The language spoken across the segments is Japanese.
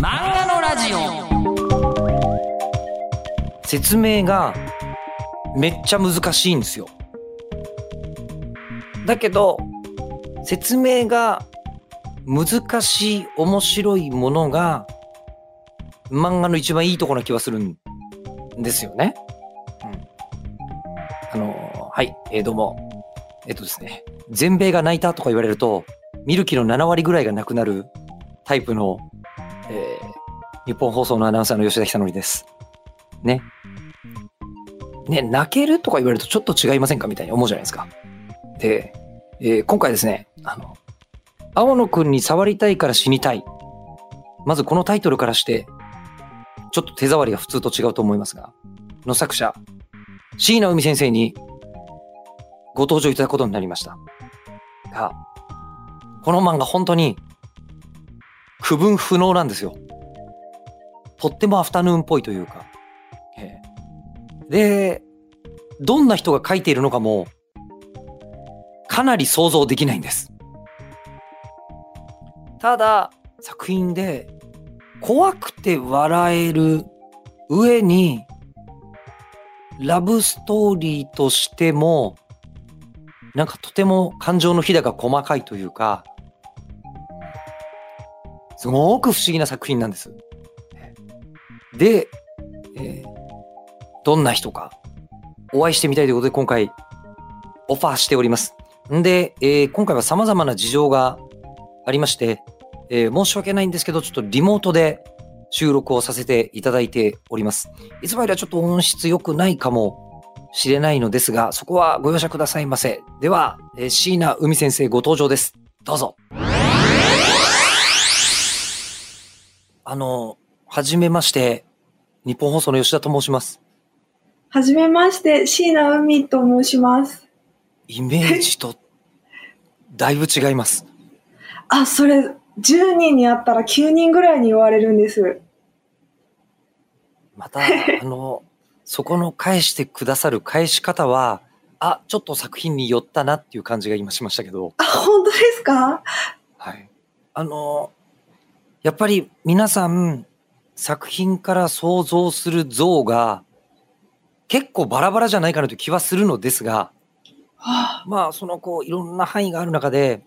漫画のラジオ説明がめっちゃ難しいんですよ。だけど説明が難しい面白いものが漫画の一番いいとこな気はするんですよね。うん、あのはい、えーどうも。えっとですね、全米が泣いたとか言われると、見る気の7割ぐらいがなくなるタイプの、日本放送のアナウンサーの吉田久典です。ね。ね、泣けるとか言われるとちょっと違いませんかみたいに思うじゃないですか。で、えー今回ですね、あの、青野くんに触りたいから死にたい。まずこのタイトルからして、ちょっと手触りが普通と違うと思いますが、の作者、椎名海先生にご登場いただくことになりました。が、この漫画本当に区分不能なんですよ。とってもアフタヌーンっぽいというか。で、どんな人が書いているのかも、かなり想像できないんです。ただ、作品で、怖くて笑える上に、ラブストーリーとしても、なんかとても感情のひだが細かいというか、すごく不思議な作品なんです。で、えーどんな人かお会いしてみたいということで今回オファーしております。んで、えー今回は様々な事情がありまして、えー申し訳ないんですけど、ちょっとリモートで収録をさせていただいております。いつもよりはちょっと音質良くないかもしれないのですが、そこはご容赦くださいませ。では、えー椎名海先生ご登場です。どうぞ。あの、はじめまして、日本放送の吉田と申します。はじめまして、椎名海と申します。イメージとだいぶ違います。あ、それ、10人に会ったら9人ぐらいに言われるんです。また、あの、そこの返してくださる返し方は、あ、ちょっと作品に寄ったなっていう感じが今しましたけど、あ、本当ですか？はい。あの、やっぱり皆さん、作品から想像する像が結構バラバラじゃないかなという気はするのですが、はあまあ、そのこう、いろんな範囲がある中で、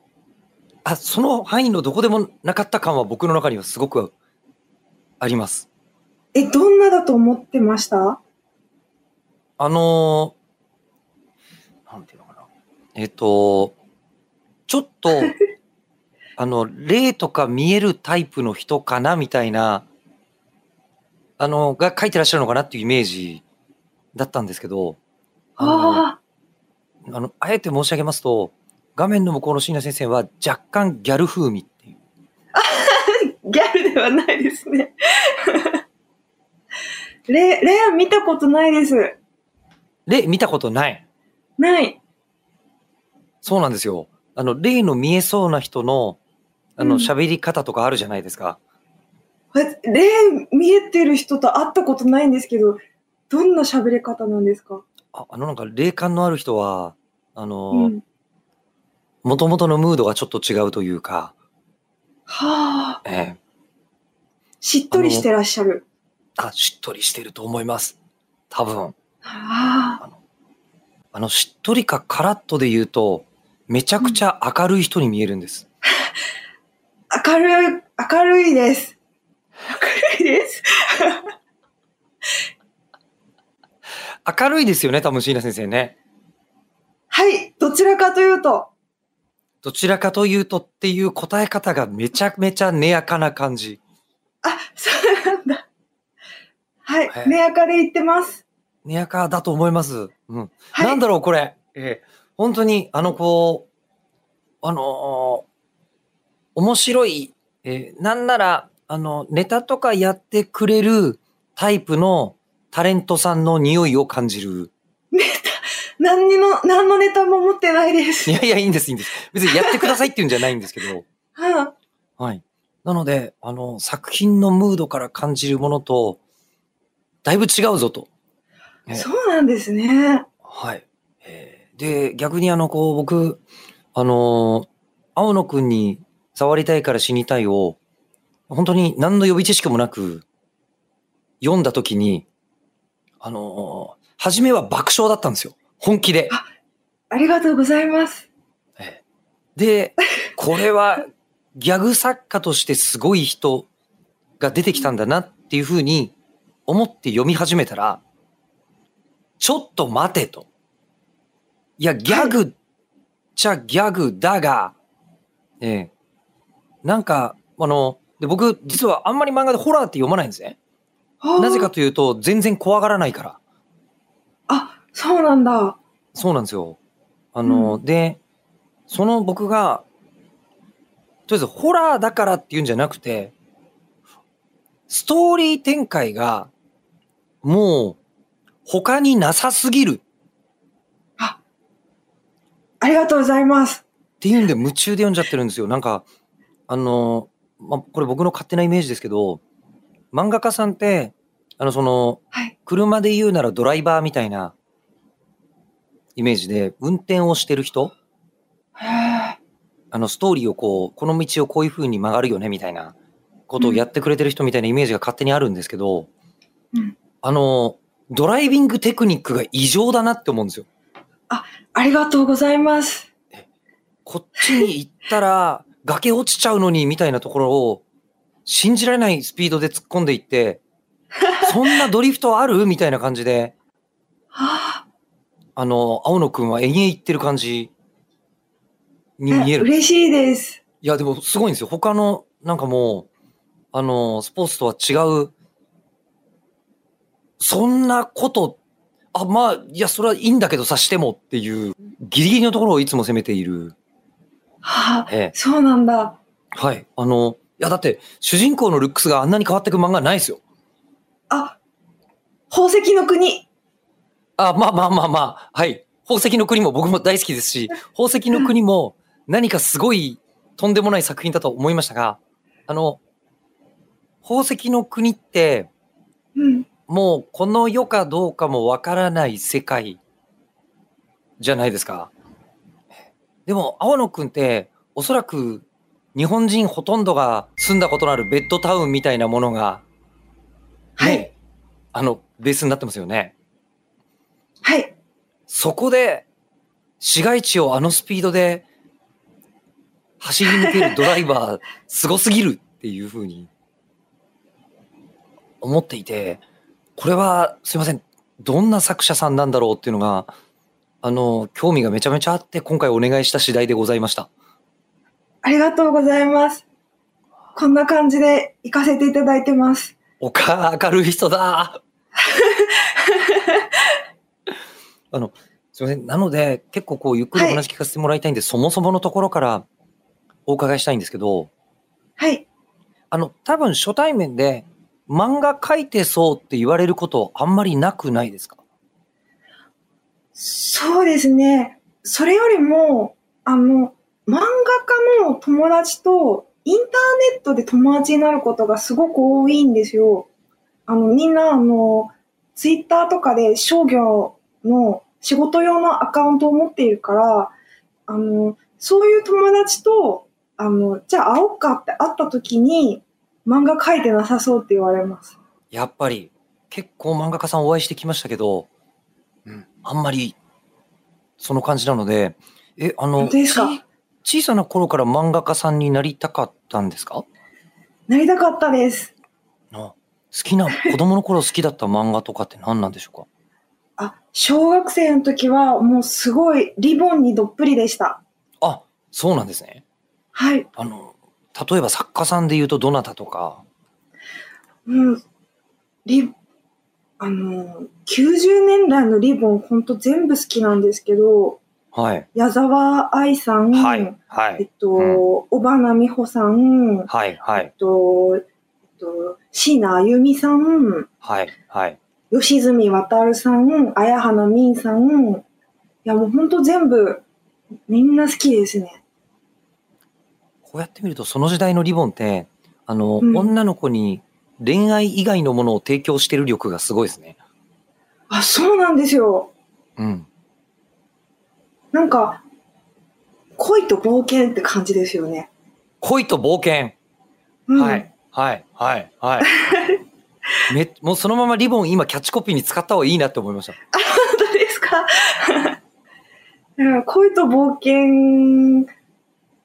あ、その範囲のどこでもなかった感は僕の中にはすごくあります。え、どんなだと思ってました？あのーなんていうのかな。えっ、と、ちょっと、あの、霊とか見えるタイプの人かなみたいな、あの、が書いてらっしゃるのかなっていうイメージだったんですけど、あの、ああの、あえて申し上げますと、画面の向こうの椎名先生は若干ギャル風味っていう。あ、ギャルではないですね。レ、レア見たことないです。霊見たことない。ない。そうなんですよ。あの、霊の見えそうな人の、あの、うん喋り方とかあるじゃないですか。えレ見えてる人と会ったことないんですけど、どんな喋り方なんですか？ああのなんか霊感のある人は、あの、うん。もともとのムードがちょっと違うというか、はあ、ええしっとりしてらっしゃる。あ、しっとりしてると思います。多分。はあ、あの、しっとりかカラッとで言うと、めちゃくちゃ明るい人に見えるんです。明るい、明るいです。明るいです。明るいですよね、多分椎名先生ね。はい、どちらかというと、どちらかというとっていう答え方がめちゃめちゃ寝やかな感じ。あ、そうなんだ。はいへえ、寝やかで言ってます。寝やかだと思います。うん。はい、なんだろう、これ。えー本当に、あの、こう、あのー面白い、えーなんなら、あの、ネタとかやってくれるタイプのタレントさんの匂いを感じる。何にの、何のネタも持ってないです。いやいや、いいんです、いいんです。別にやってくださいっていうんじゃないんですけど。は はい。なので、あの、作品のムードから感じるものと、だいぶ違うぞと。あ、えそうなんですね。はい。えーで、逆にあの、こう、僕、あのー青野くんに触りたいから死にたいを、本当に何の予備知識もなく読んだ時に、あのー初めは爆笑だったんですよ。本気で。ありがとうございます。ええで、これはギャグ作家としてすごい人が出てきたんだなっていうふうに思って読み始めたら、ちょっと待てと。いや、ギャグっちゃギャグだが、ええなんか、あの、で僕、実はあんまり漫画でホラーって読まないんですね。なぜかというと、全然怖がらないから。あ、そうなんだ。そうなんですよ。あの、で、その僕が、とりあえずホラーだからっていうんじゃなくて、ストーリー展開が、もう、他になさすぎるありがとうございます。っていうんで夢中で読んじゃってるんですよ。なんか、あの、ま、これ僕の勝手なイメージですけど、漫画家さんって、あの、その、はい。車で言うならドライバーみたいなイメージで、運転をしてる人？あの、ストーリーをこう、この道をこういう風に曲がるよね、みたいなことをやってくれてる人みたいなイメージが勝手にあるんですけど、うんあの、ドライビングテクニックが異常だなって思うんですよ。ありがとうございます。こっちに行ったら、崖落ちちゃうのに、みたいなところを、信じられないスピードで突っ込んでいって、そんなドリフトある？みたいな感じで、はあ、あの、青野くんは延々行ってる感じに見える。嬉しいです。いや、でもすごいんですよ。他の、なんかもう、あの、スポーツとは違う、そんなこと、あ、まあ、いや、それはいいんだけどさしてもっていう、ギリギリのところをいつも攻めている。はあ、ええ。そうなんだ。はい。あの、いや、だって、主人公のルックスがあんなに変わってく漫画ないですよ。あ、宝石の国。あ、まあまあまあまあ、はい。宝石の国も僕も大好きですし、宝石の国も何かすごいとんでもない作品だと思いましたが、あの、宝石の国って、うん。もうこの世かどうかもわからない世界じゃないですか。でも、青野くんって、おそらく日本人ほとんどが住んだことのあるベッドタウンみたいなものが、ね、はい。あの、ベースになってますよね。はい。そこで、市街地をあのスピードで走り抜けるドライバー、すごすぎるっていうふうに思っていて、これはすいません、どんな作者さんなんだろうっていうのが、あの、興味がめちゃめちゃあって、今回お願いした次第でございました。ありがとうございます。こんな感じで行かせていただいてます。おか、明るい人だ あの、すいません。なので、結構こう、ゆっくりお話聞かせてもらいたいんで、そもそものところからお伺いしたいんですけど、はい。あの、多分初対面で漫画描いてそうって言われることあんまりなくないですか？そうですね。それよりも、あの、漫画家の友達とインターネットで友達になることがすごく多いんですよ。あの、みんな、あの、ツイッターとかで商業の仕事用のアカウントを持っているから、あの、そういう友達と、あの、じゃあ会おうかって会った時に、漫画描いてなさそうって言われます。やっぱり、結構漫画家さんお会いしてきましたけど、あんまり、その感じなので、え、あの、小さな頃から漫画家さんになりたかったんですか？なりたかったです。あ好きな、子供の頃好きだった漫画とかって何なんでしょうか？あ、小学生の時はもうすごいリボンにどっぷりでした。あ、そうなんですね。はい。あの、例えば作家さんで言うとどなたとか、うん。リ、あの、90年代のリボンほんと全部好きなんですけど、はい、矢沢愛さん、はい、はい、えっと、うん。小花美穂さん、えはい、はい。っ、と、えっと、椎名あゆみさん、はい、はい。吉住渉さん、綾花みんさん、いやもうほんと全部、みんな好きですね。こうやって見るとその時代のリボンって、あの、うん。女の子に恋愛以外のものを提供してる力がすごいですね。あ、そうなんですよ。うん。なんか、恋と冒険って感じですよね。恋と冒険。うん、はい。はい、はい、はい。め、もうそのままリボン今キャッチコピーに使った方がいいなって思いました。本当ですか？うん恋と冒険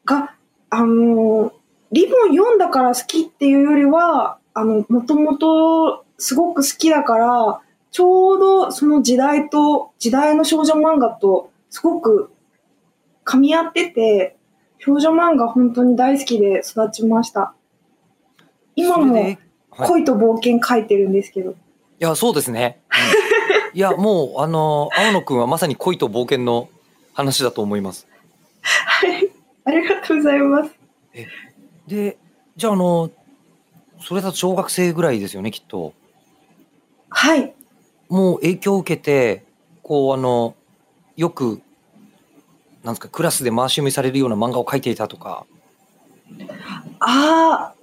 が、あの、リボン読んだから好きっていうよりは、あの、もともとすごく好きだから、ちょうどその時代と、時代の少女漫画とすごく噛み合ってて、少女漫画本当に大好きで育ちました。今も恋と冒険書いてるんですけど。いや、そうですね。うんいや、もう、あの、青野くんはまさに恋と冒険の話だと思います。はい。ありがとうございます。で、じゃあ、あの、それだと小学生ぐらいですよね、きっと。はい。もう影響を受けて、こう、あの、よく、なんですか、クラスで回し読みされるような漫画を描いていたとか。ああ、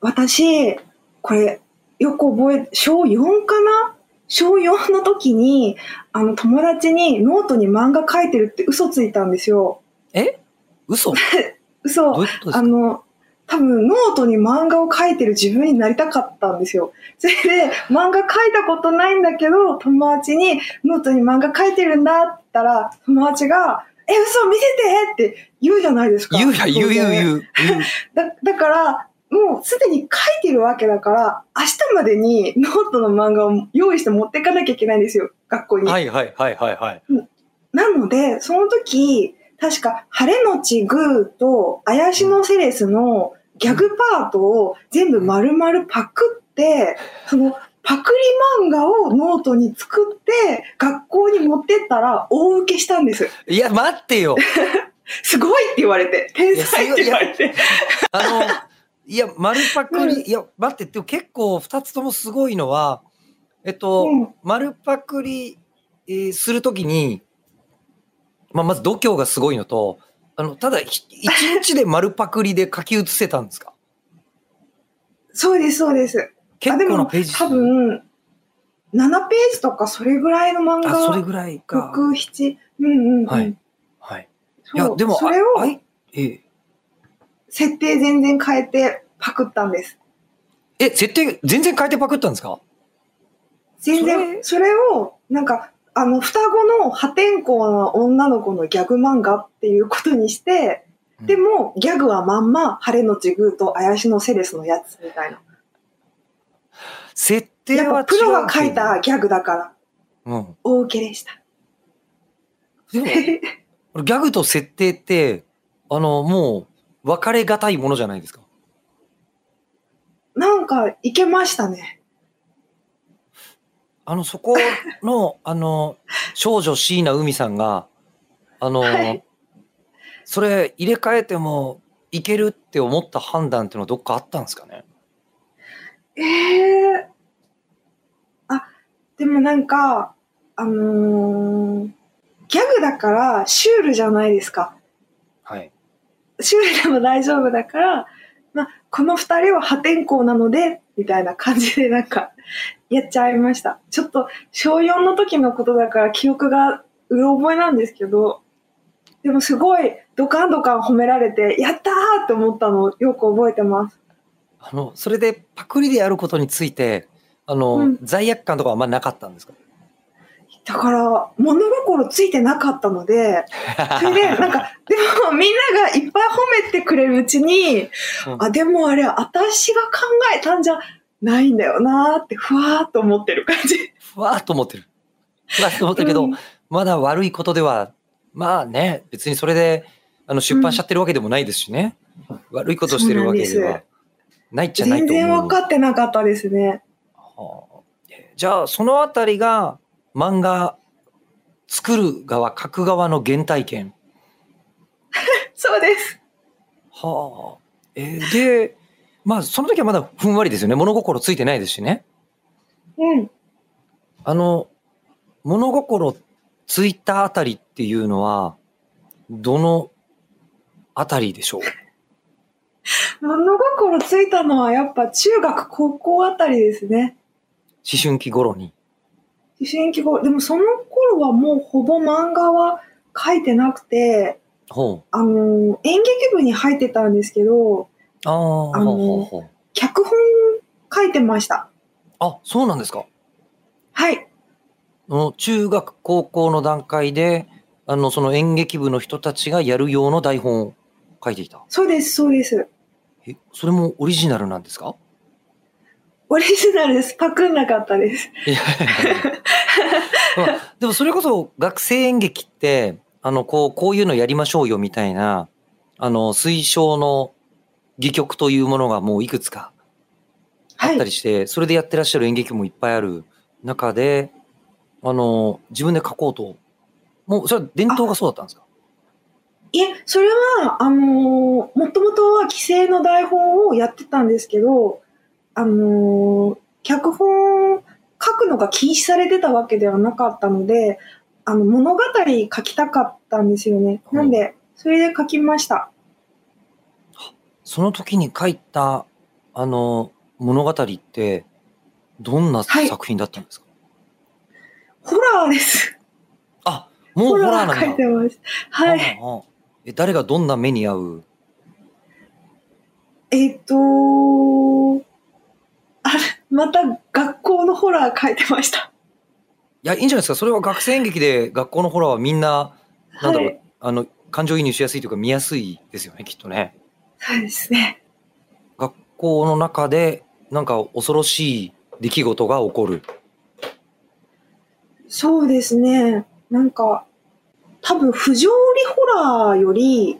私、これ、よく覚え、小4かな？小4の時に、あの、友達にノートに漫画描いてるって嘘ついたんですよ。え？嘘？どういうことですか？あの、多分ノートに漫画を描いてる自分になりたかったんですよ。それで、漫画描いたことないんだけど、友達にノートに漫画描いてるんだって言ったら、友達が、え、うそ見せてって言うじゃないですか。言うや、言う言う言う。だ、だから、もうすでに描いてるわけだから、明日までにノートの漫画を用意して持っていかなきゃいけないんですよ、学校に。はいはいはいはいはい。なので、その時、確か、晴れのちグーと、あやしのセレスのギャグパートを全部丸々パクって、その、パクリ漫画をノートに作って、学校に持ってったら大受けしたんです。いや、待ってよ。すごいって言われて、天才って言われて。あの、いや、丸パクリ、うんいや、待って、でも結構二つともすごいのは、えっと、うん丸パクリ、えーするときに、まあ、まず度胸がすごいのと、あの、ただ、ひ一日で丸パクリで書き写せたんですか？そうです、そうです。結構なページ数。多分7ページとかそれぐらいの漫あ、それ画ぐらいか。6、7うんうんうん、はい。はい。いや、でも、それをああいえ設定全然変えてパクったんです。え、え、設定全然変えてパクったんですか？全然。それをなんかあの双子の破天荒な女の子のギャグ漫画っていうことにして、うんでもギャグはまんま晴れのちグーと怪しのセレスのやつみたいな設定はプロが書いけたギャグだからど。うん。大受けでしたでも、ギャグと設定って、あの、もう、分かれがたいものじゃないですか。なんかいけましたねあの、そこの、あの、少女椎名海さんが、あの、はいそれ入れ替えてもいけるって思った判断っていうのはどっかあったんですかね？ええあ、でもなんか、あのーギャグだからシュールじゃないですか。はい。シュールでも大丈夫だから、まあ、この二人は破天荒なので、みたいな感じでなんか、やっちゃいました。ちょっと、小4の時のことだから記憶がうろ覚えなんですけど、でもすごいドカンドカン褒められて、やったーって思ったのをよく覚えてます。あの、それでパクリであることについて、あの、うん罪悪感とかはあんまなかったんですか？だから、物心ついてなかったので、それで、なんか、でもみんながいっぱい褒めてくれるうちに、うんあ、でもあれ、私が考えたんじゃないんだよなーって、ふわーっと思ってる感じ。ふわーっと思ってる。ふわーっと思ってるけど、うんまだ悪いことでは、まあね、別にそれで、あの、出版しちゃってるわけでもないですしね。悪いことしてるわけではないじゃない全と思う。然分かってなかったですね。はあえじゃあ、そのあたりが、漫画、作る側、書く側の原体験。そうです。はあ。えーで、まあ、その時はまだふんわりですよね。物心ついてないですしね。うん。あの、物心ついたあたりっていうのは、どのあたりでしょう？物心ついたのはやっぱ中学、高校あたりですね。思春期頃に。思春期後。でもその頃はもうほぼ漫画は書いてなくて。あの、演劇部に入ってたんですけど、ああ、あのほうほう。脚本書いてました。あ、そうなんですか。はい。あの中学、高校の段階で、あの、その演劇部の人たちがやる用の台本を書いていた。そうです、そうです。え、それもオリジナルなんですか？オリジナルです。パクんなかったです。いやまあでもそれこそ学生演劇って、あの、こう、こういうのやりましょうよみたいな、あの、推奨の戯曲というものがもういくつかあはいった。りして、それでやってらっしゃる演劇もいっぱいある中で、あの、自分で書こうと。もう、それは伝統がそうだったんですか？いえ、それは、あのーもともとは規制の台本をやってたんですけど、あのー脚本書くのが禁止されてたわけではなかったので、あの、物語書きたかったんですよね。うんなんで、それで書きました。その時に書いた、あの、物語って、どんなはい作品だったんですか、ホラーです。あ、もうホラーなんだ。書いてます。はい。え誰がどんな目に遭う？えっ、とあれ、また学校のホラー書いてました。いや、いいんじゃないですか？それは学生演劇で学校のホラーはみんな、なんだろう、はいあの、感情移入しやすいというか見やすいですよね、きっとね。そうですね。学校の中で、なんか恐ろしい出来事が起こる。そうですね。なんか、多分、不条理ホラーより、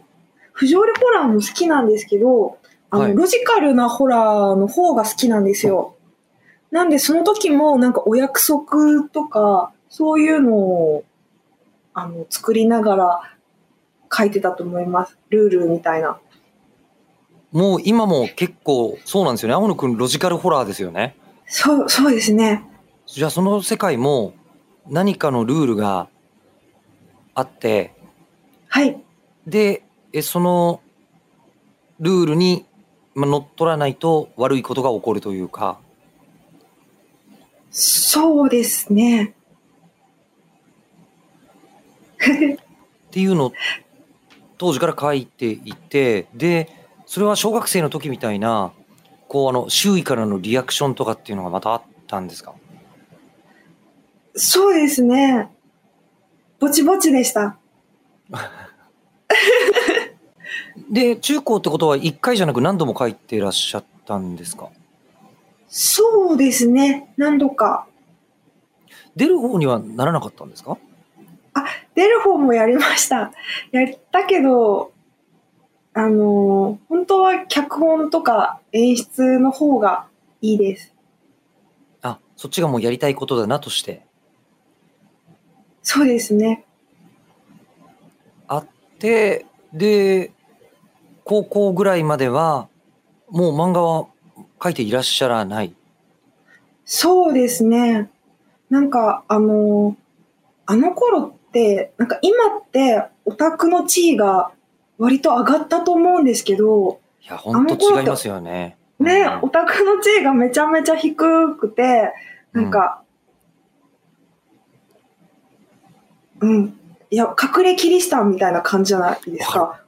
不条理ホラーも好きなんですけど、あの、はいロジカルなホラーの方が好きなんですよ。なんで、その時も、なんかお約束とか、そういうのを、あの、作りながら書いてたと思います。ルールみたいな。もう今も結構そうなんですよね。青野くんロジカルホラーですよね。そう、そうですね。じゃあその世界も何かのルールがあって、はい。で、えそのルールにまあ乗っ取らないと悪いことが起こるというか、そうですね。っていうのを当時から書いていてでそれは小学生の時みたいなこうあの周囲からのリアクションとかっていうのがまたあったんですか？そうですね。ぼちぼちでした。で中高ってことは1回じゃなく何度も書いてらっしゃったんですか？そうですね。何度か。出る方にはならなかったんですか？出る方もやりました。やったけど、あのー本当は脚本とか演出の方がいいです。あそっちがもうやりたいことだなとしてそうですね。あってで高校ぐらいまではもう漫画は書いていらっしゃらないそうですね。なんか、あのーあの頃って、なんか今ってオタクの地位が割と上がったと思うんですけど、いや本当違いますよね。ね、うん。オタクの地位がめちゃめちゃ低くて、なんか、うん、いや、隠れキリシタンみたいな感じじゃないですか。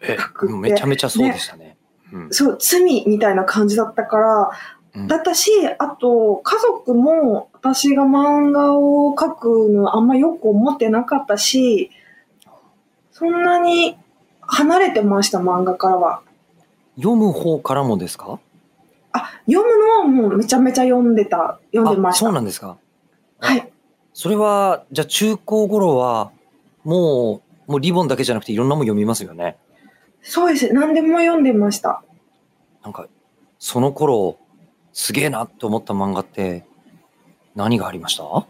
めちゃめちゃそうでしたね。うん。そう、罪みたいな感じだったから、うん。だったし、あと、家族も私が漫画を描くのあんまよく思ってなかったし、そんなに離れてました、漫画からは。読む方からもですか？あ、読むのはもうめちゃめちゃ読んでた、読んでまあした。そうなんですかはい。それはじゃあ中高頃はもうもうリボンだけじゃなくていろんなもん読みますよねそうです。何でも読んでました。なんかその頃すげえなって思った漫画って何がありました？う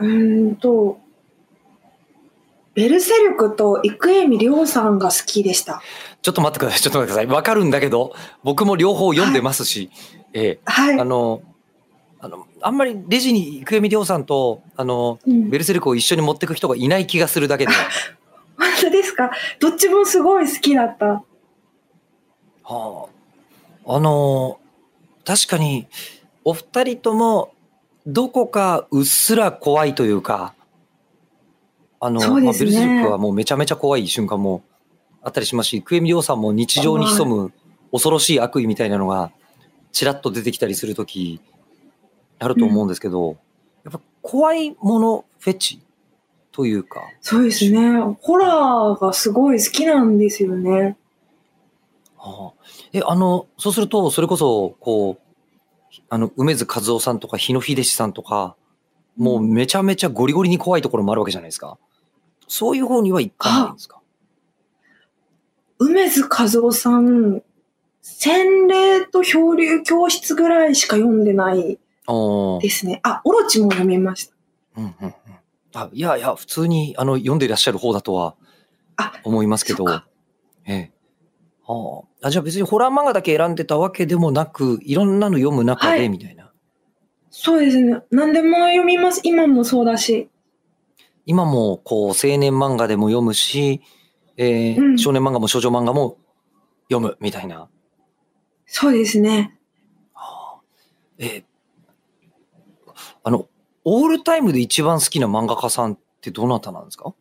ーんと、ベルセルクと生恵美亮さんが好きでした。ちょっと待ってください。ちょっと待ってください。わかるんだけど僕も両方読んでますし、ええ。はい。あ。のあのあんまりレジに生見亮さんとあのうん。ベルセルクを一緒に持ってく人がいない気がするだけで。本当ですか？どっちもすごい好きだった。はあ、あの確かにお二人ともどこかうっすら怖いというかあの、ねまあ、ベルセルクはもうめちゃめちゃ怖い瞬間もあったりしますしクエミリョウさんも日常に潜む恐ろしい悪意みたいなのがちらっと出てきたりするとき、あると思うんですけど、やっぱ怖いものフェチというか、そうですね。ホラーがすごい好きなんですよね。ああえ、あの、そうすると、それこそ、こう、あの、梅津和夫さんとか、日野秀志さんとか、もうめちゃめちゃゴリゴリに怖いところもあるわけじゃないですか。そういう方にはいかないんですか？梅津和夫さん、洗礼と漂流教室ぐらいしか読んでない。ですね。あ、オロチも読みました。うんうんうん。あ、いやいや、普通に、あの、読んでいらっしゃる方だとはあ、思いますけど。ええ。はあ。あ、じゃあ別にホラー漫画だけ選んでたわけでもなく、いろんなの読む中で、はいみたいな。そうですね。何でも読みます。今もそうだし。今も、こう、青年漫画でも読むし、えーうん少年漫画も少女漫画も読む、みたいな。そうですね。えーあの、オールタイムで一番好きな漫画家さんってどなたなんですか？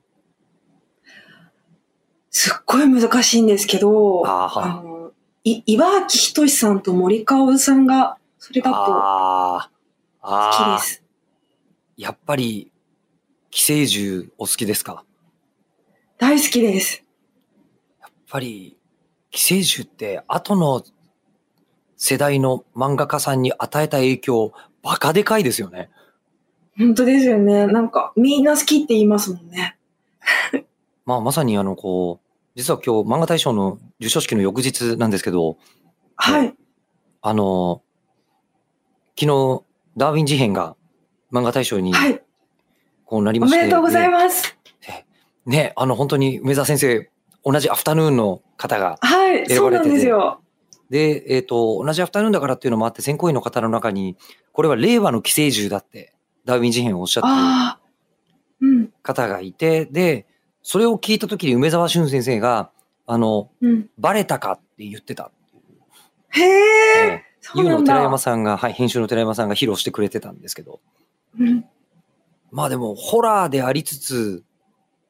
すっごい難しいんですけど、あーはいあの、い岩脇仁さんと森川さんが、それだとああ。好ああきで。す。やっぱり、寄生獣お好きですか？大好きです。やっぱり、寄生獣って後の世代の漫画家さんに与えた影響、バカでかいですよね。本当ですよね。なんか、みんな好きって言いますもんね。まあまさにあの、こう、実は今日漫画大賞の授賞式の翌日なんですけど、はい。あの、昨日、ダーウィン事変が漫画大賞にはい。こうなりまして。おめでとうございす。ます。ね、あの本当に梅沢先生、同じアフタヌーンの方が、はい。そうなん選ばれててですよ。で、えっ、と、同じアフタヌーンだからっていうのもあって、選考委員の方の中に、これは令和の寄生獣だって、ダーウィン事変をおっしゃってる。方がいて、で、それを聞いた時に梅沢俊先生が、あの、うん。バレたかって言ってた。へえ。えそうなんゆうの寺山だ。さんが、はい、編集の寺山さんが披露してくれてたんですけど、うん。まあでも、ホラーでありつつ、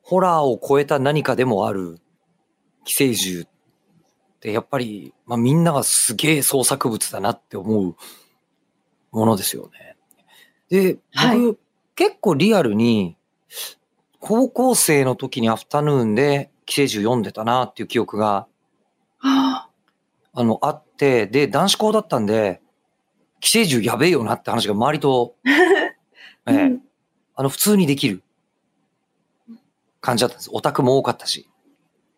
ホラーを超えた何かでもある寄生獣って、やっぱり、まあみんながすげえ創作物だなって思うものですよね。で、僕、はい結構リアルに、高校生の時にアフタヌーンで寄生獣読んでたなっていう記憶が、ああの、あって、で、男子校だったんで、寄生獣やべえよなって話が周りと、あ。ええうんあの、普通にできる感じだったんです。オタクも多かったし。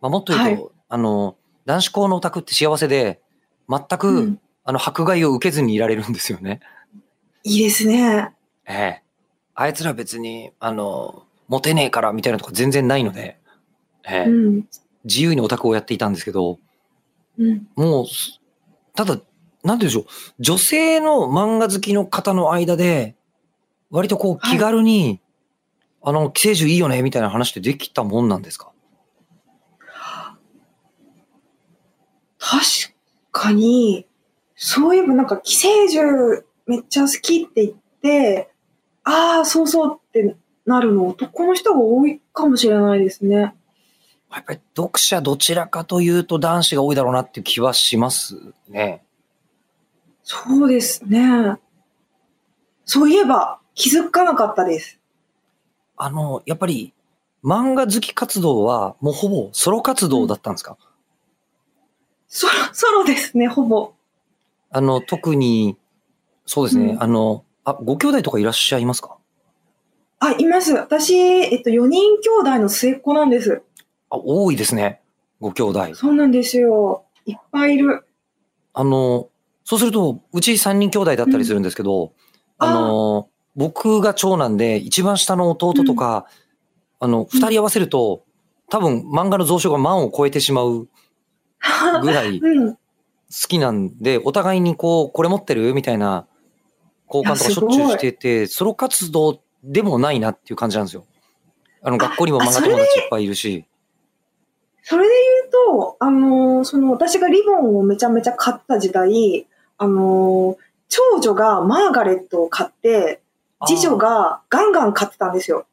まあ、もっと言うと、はあの、男子校のオタクって幸せで、全く、うんあの、迫害を受けずにいられるんですよね。いいですね。ええ。あいつら別に、あの、モテねえからみたいなとこ全然ないので、ええうん。自由にオタクをやっていたんですけど、うん。もうす、ただ、なんて言うんでしょう、女性の漫画好きの方の間で、割とこう気軽に、あの、寄生獣いいよね、みたいな話ってできたもんなんですか？確かに、そういえばなんか寄生獣めっちゃ好きって言って、ああ、そうそうってなるの男の人が多いかもしれないですね。やっぱり読者どちらかというと男子が多いだろうなっていう気はしますね。そうですね。そういえば気づかなかったです。あの、やっぱり漫画好き活動はもうほぼソロ活動だったんですか、ソロ、ソロですね、ほぼ。あの、特に、そうですね、うんあの、あ、ご兄弟とかいらっしゃいますか？あ、います。私、えっと、4人兄弟の末っ子なんです。あ、多いですね。ご兄弟。そうなんですよ。いっぱいいる。あの、そうすると、うち3人兄弟だったりするんですけど、うんあの、僕が長男で、一番下の弟とか、あの、二人合わせると、多分漫画の蔵書が万を超えてしまう ぐらい好うん。きなんで、お互いにこう、これ持ってる？みたいな交換とかしょっちゅうしてて、ソロ活動でもないなっていう感じなんですよ。あの、学校にも漫画友達いっぱいいるし。それで言うと、あのーその、私がリボンをめちゃめちゃ買った時代、あのー長女がマーガレットを買って、次女がガンガン買ってたんですよ。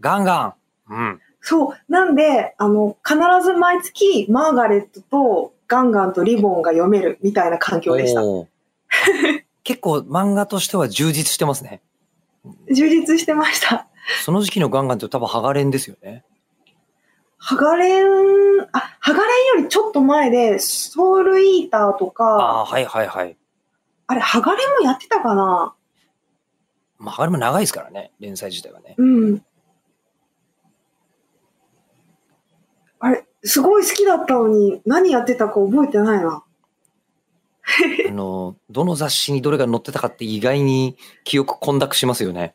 ガンガン。うん。そう。なんで、あの、必ず毎月、マーガレットとガンガンとリボンが読めるみたいな環境でした。結構漫画としては充実してますね。充実してました。その時期のガンガンって多分ハガレンですよね。ハガレン、あ、ハガレンよりちょっと前で、ソウルイーターとあか、あ、はいはいはい。あれ、ハガレンもやってたかな？まあ、ハガレンも長いですからね、連載自体はね。うん。あれ、すごい好きだったのに、何やってたか覚えてないな。あの、どの雑誌にどれが載ってたかって意外に記憶混濁しますよね。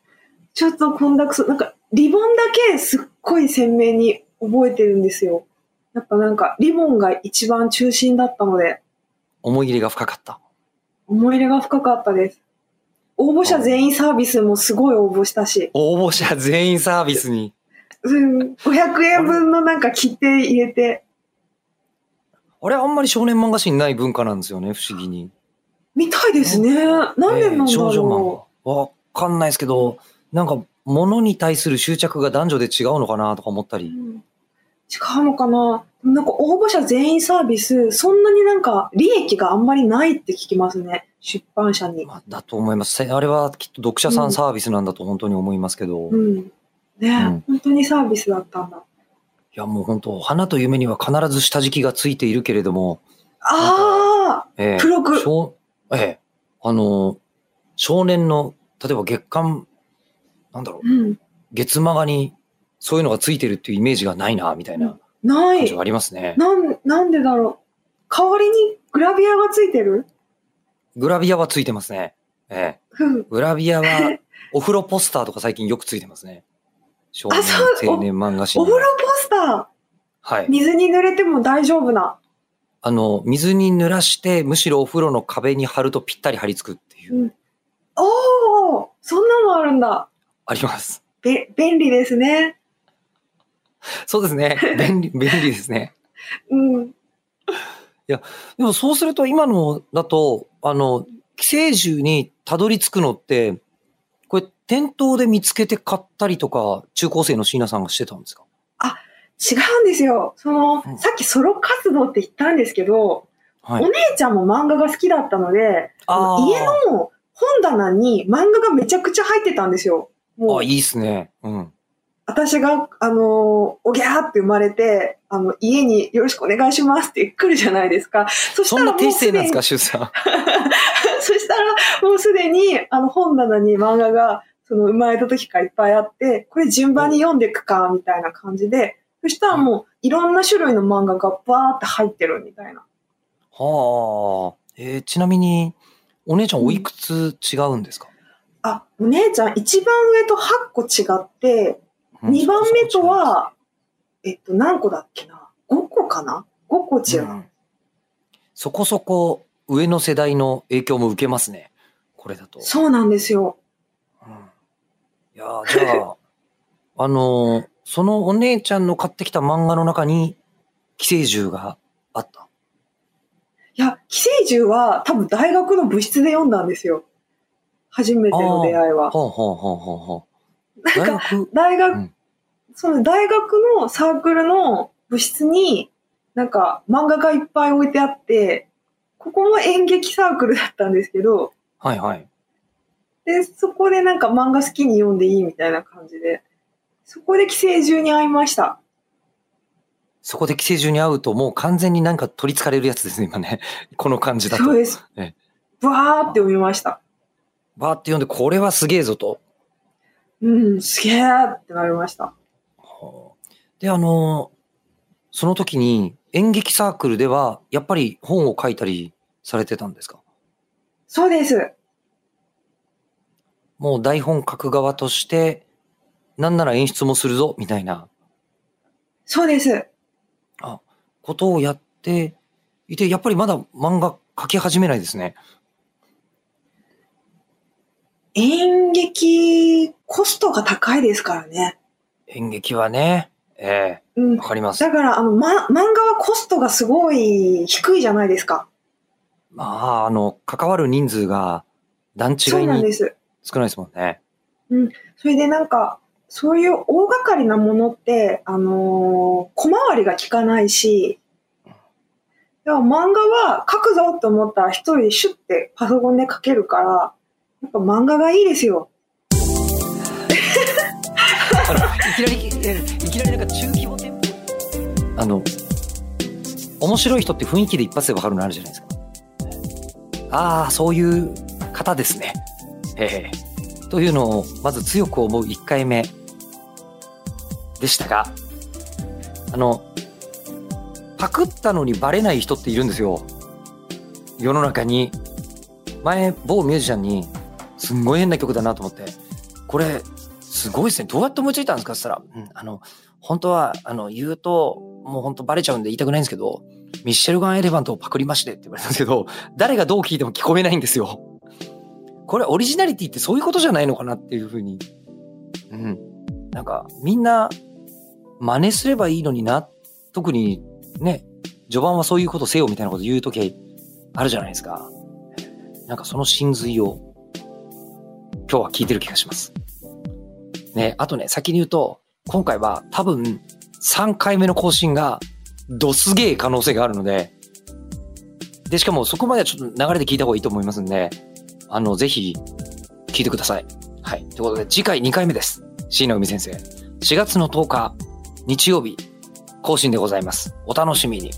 ちょっと混濁すなんか、リボンだけすっごい鮮明に覚えてるんですよ。やっぱなんか、リボンが一番中心だったので、思い入れが深かった。思い入れが深かったです。応募者全員サービスもすごい応募したし、応募者全員サービスに。うん、500円分のなんか切手入れて、あれあんまり少年漫画誌にない文化なんですよね、不思議に。みたいですね。なんでなんだえー少女ろ漫画。わかんないですけど、なんか物に対する執着が男女で違うのかなとか思ったう。うり。ん違うのかな？なんか応募者全員サービス、そんなになんか利益があんまりないって聞きますね。出版社に。まあ、だと思います。せあれはきっと読者さんサービスなんだと本当に思いますけど。いうん。ねえ、うん本当にサービスだったんだ。やもう本当、花と夢には必ず下敷きがついているけれども、あええ付録少ええあの、少年の、例えば月刊、なんだろうあ、、うん。月漫画にそういうのがついてるっていうイメージがないな、みたいなない。感じはありますね。なん、なんでだろう。代わりにグラビアがついてる？グラビアはついてますね。ええうん。グラビアは、お風呂ポスターとか最近よくついてますね。少年あそう青年漫画誌にお風呂ポスタはいー。。水に濡れても大丈夫な？あの、水に濡らして、むしろお風呂の壁に貼るとぴったり貼り付くっていう、うんおおそんなのあるんだ。あります。べ、便利ですね。そうですね。便利、便利ですね。うん。でもそうすると今のだと、あの、寄生獣にたどり着くのって、これ店頭で見つけて買ったりとか、中高生の椎名さんがしてたんですか？違うんですよ。その、うんさっきソロ活動って言ったんですけど、はいお。姉ちゃんも漫画が好きだったので、あー家の本棚に漫画がめちゃくちゃ入ってたんですよ。もうあ、いいっすね。うん。私が、あの、おぎゃーって生まれて、あの、家によろしくお願いしますって来るじゃないですか。そしたらもうそんな低姿勢なんですにか、シュウさん。そしたら、もうすでに、あの、本棚に漫画が、その、生まれた時からいっぱいあって、これ順番に読んでいくか、みたいな感じで、そしたらもう、いろんな種類の漫画がバーって入ってるみたいな。はあ。えーちなみに、お姉ちゃんおいくつ違うんですか、あ、お姉ちゃん、一番上と8個違って、うん2番目と、は、えっと、何個だっけな ?5 個かな ?5 個違う。うんそこそこ上の世代の影響も受けますね。これだと。そうなんですよ。うんいやーじゃあ、あのーそのお姉ちゃんの買ってきた漫画の中に、寄生獣があった？いや、寄生獣は多分大学の部室で読んだんですよ。初めての出会いは。ほうほうほうほうほう。大なんか、学、大学、うんその大学のサークルの部室に、なんか漫画がいっぱい置いてあって、ここも演劇サークルだったんですけど、はいはい。で、そこでなんか漫画好きに読んでいいみたいな感じで、そこで寄生獣に会いました。そこで寄生獣に会うともう完全になんか取り憑かれるやつですね、今ね。この感じだと。そうですええ。ブワーって読みました。バーって読んで、これはすげえぞと。うん、すげーってなりました。はあで、あのーその時に演劇サークルでは、やっぱり本を書いたりされてたんですか？そうです。もう台本書く側として、なんなら演出もするぞ、みたいなそうです。ことをやっていて、やっぱりまだ漫画書き始めないですね。演劇、コストが高いですからね。演劇はね、えうんえ。わかります。だから、あの、ま、漫画はコストがすごい低いじゃないですか。まあ、あの、関わる人数が段違いに。少ないですもんね。それでなんか、そういう大掛かりなものって、あのー小回りが効かないし、でも漫画は書くぞって思ったら一人シュッてパソコンで書けるから、やっぱ漫画がいいですよ。いきなり、きなりなんか中規模店舗あの、面白い人って雰囲気で一発でわかるのあるじゃないですか。ああ、そういう方ですね。ええというのを、まず強く思う1回目でしたが、あの、パクったのにバレない人っているんですよ。世の中に。前、某ミュージシャンに、すんごい変な曲だなと思って、これ、すごいですね。どうやって思いついたんですかって言ったら、うん、あの、本当は、あの、言うと、もう本当バレちゃうんで言いたくないんですけど、ミッシェルガン・エレファントをパクりましてって言われたんですけど、誰がどう聞いても聞こえないんですよ。これオリジナリティってそういうことじゃないのかなっていうふうに。うん。なんか、みんな、真似すればいいのにな。特に、ね、序盤はそういうことせよみたいなこと言うときあるじゃないですか。なんかその真髄を、今日は聞いてる気がします。ね、あとね、先に言うと、今回は多分3回目の更新がどすげえ可能性があるので、で、しかもそこまではちょっと流れで聞いた方がいいと思いますんで、あの、ぜひ聞いてください。はい。ということで、次回2回目です。椎名海先生。4月の10日、日曜日、更新でございます。お楽しみに。